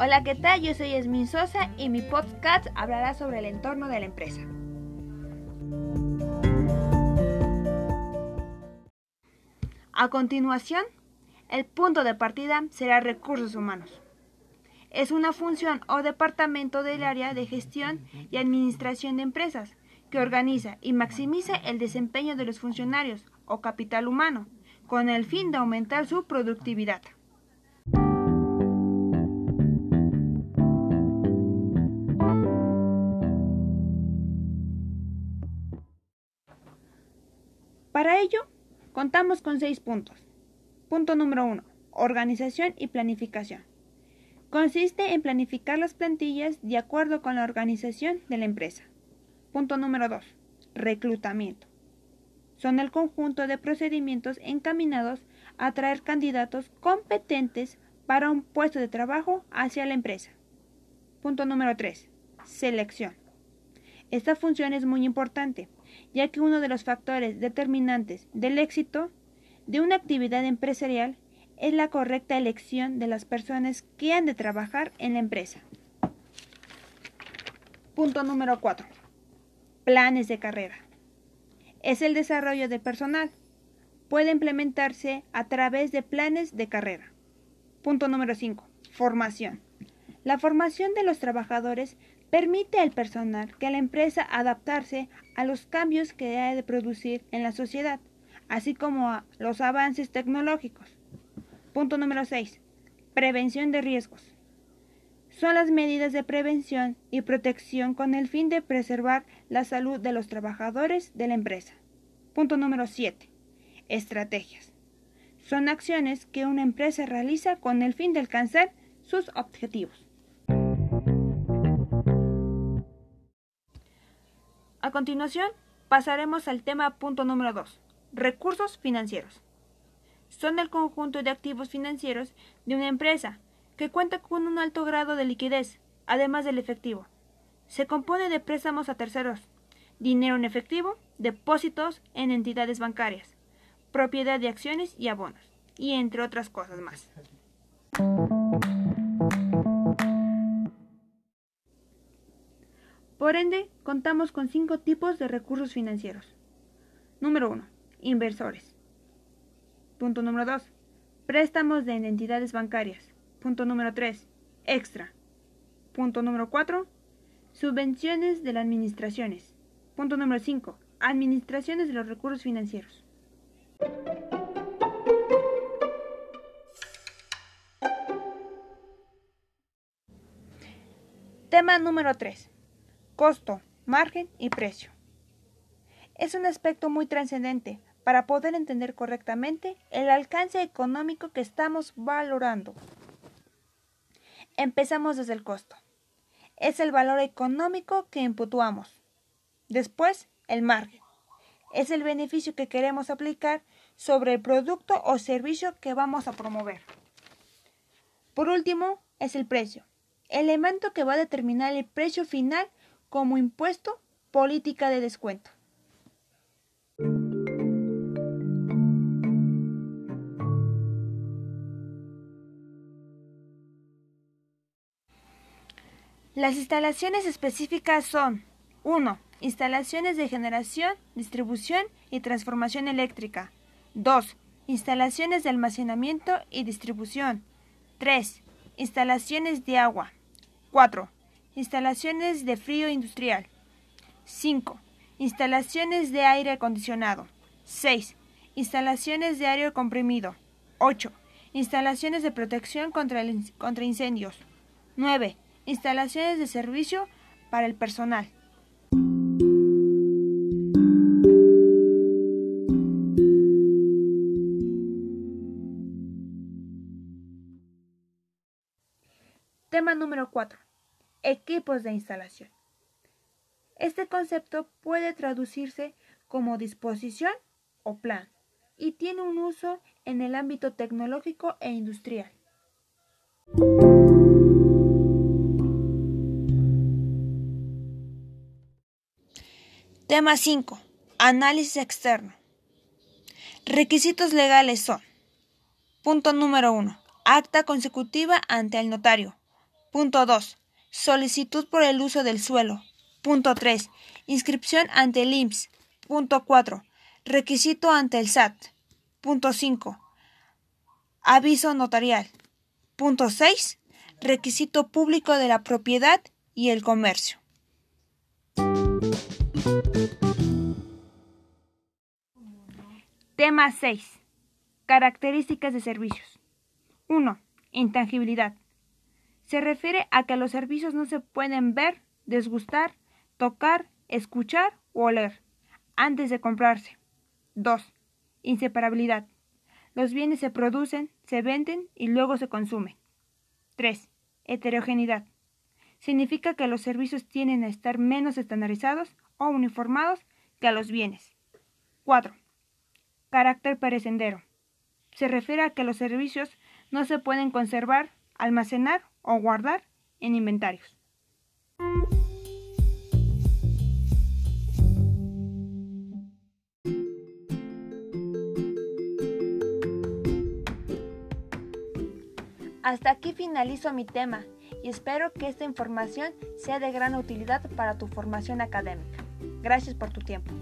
Hola, ¿qué tal? Yo soy Esmin Sosa y mi podcast hablará sobre el entorno de la empresa. A continuación, el punto de partida será recursos humanos. Es una función o departamento del área de gestión y administración de empresas que organiza y maximiza el desempeño de los funcionarios o capital humano con el fin de aumentar su productividad. Para ello, contamos con seis puntos. Punto número uno, organización y planificación. Consiste en planificar las plantillas de acuerdo con la organización de la empresa. Punto número dos, reclutamiento. Son el conjunto de procedimientos encaminados a atraer candidatos competentes para un puesto de trabajo hacia la empresa. Punto número 3. Selección. Esta función es muy importante, ya que uno de los factores determinantes del éxito de una actividad empresarial es la correcta elección de las personas que han de trabajar en la empresa. Punto número 4. Planes de carrera. Es el desarrollo de personal. Puede implementarse a través de planes de carrera. Punto número 5. Formación. La formación de los trabajadores permite al personal que la empresa adaptarse a los cambios que ha de producir en la sociedad, así como a los avances tecnológicos. Punto número 6. Prevención de riesgos. Son las medidas de prevención y protección con el fin de preservar la salud de los trabajadores de la empresa. Punto número 7. Estrategias. Son acciones que una empresa realiza con el fin de alcanzar sus objetivos. A continuación, pasaremos al tema punto número 2. Recursos financieros. Son el conjunto de activos financieros de una empresa que cuenta con un alto grado de liquidez, además del efectivo. Se compone de préstamos a terceros, dinero en efectivo, depósitos en entidades bancarias, propiedad de acciones y abonos, y entre otras cosas más. Por ende, contamos con cinco tipos de recursos financieros. Número 1. Inversores. Punto número 2. Préstamos de entidades bancarias. Punto número 3. Extra. Punto número 4. Subvenciones de las administraciones. Punto número 5. Administraciones de los recursos financieros. Tema número 3 costo, margen y precio. Es un aspecto muy trascendente para poder entender correctamente el alcance económico que estamos valorando. Empezamos desde el costo. Es el valor económico que imputuamos. Después, el margen. Es el beneficio que queremos aplicar sobre el producto o servicio que vamos a promover. Por último, es el precio, elemento que va a determinar el precio final como impuesto, política de descuento. Las instalaciones específicas son 1. Instalaciones de generación, distribución y transformación eléctrica. 2. Instalaciones de almacenamiento y distribución. 3. Instalaciones de agua. 4. Instalaciones de frío industrial. 5. Instalaciones de aire acondicionado. 6. Instalaciones de aire comprimido. 8. Instalaciones de protección contra, incendios. 9. Instalaciones de servicio para el personal. Tema número 4 equipos de instalación. Este concepto puede traducirse como disposición o plan y tiene un uso en el ámbito tecnológico e industrial. Tema 5. Análisis externo. Requisitos legales son. Punto número 1. Acta consecutiva ante el notario. Punto 2. Solicitud por el uso del suelo. Punto 3. Inscripción ante el IMSS. Punto 4. Requisito ante el SAT. Punto 5. Aviso notarial. Punto 6. Requisito público de la propiedad y el comercio. Tema 6. Características de servicios. 1. Intangibilidad. Se refiere a que los servicios no se pueden ver, desgustar, tocar, escuchar o oler antes de comprarse. 2. Inseparabilidad. Los bienes se producen, se venden y luego se consumen. 3. Heterogeneidad. Significa que los servicios tienen a estar menos estandarizados o uniformados que a los bienes. 4. Carácter perecendero. Se refiere a que los servicios no se pueden conservar, almacenar o guardar en inventarios. Hasta aquí finalizo mi tema y espero que esta información sea de gran utilidad para tu formación académica. Gracias por tu tiempo.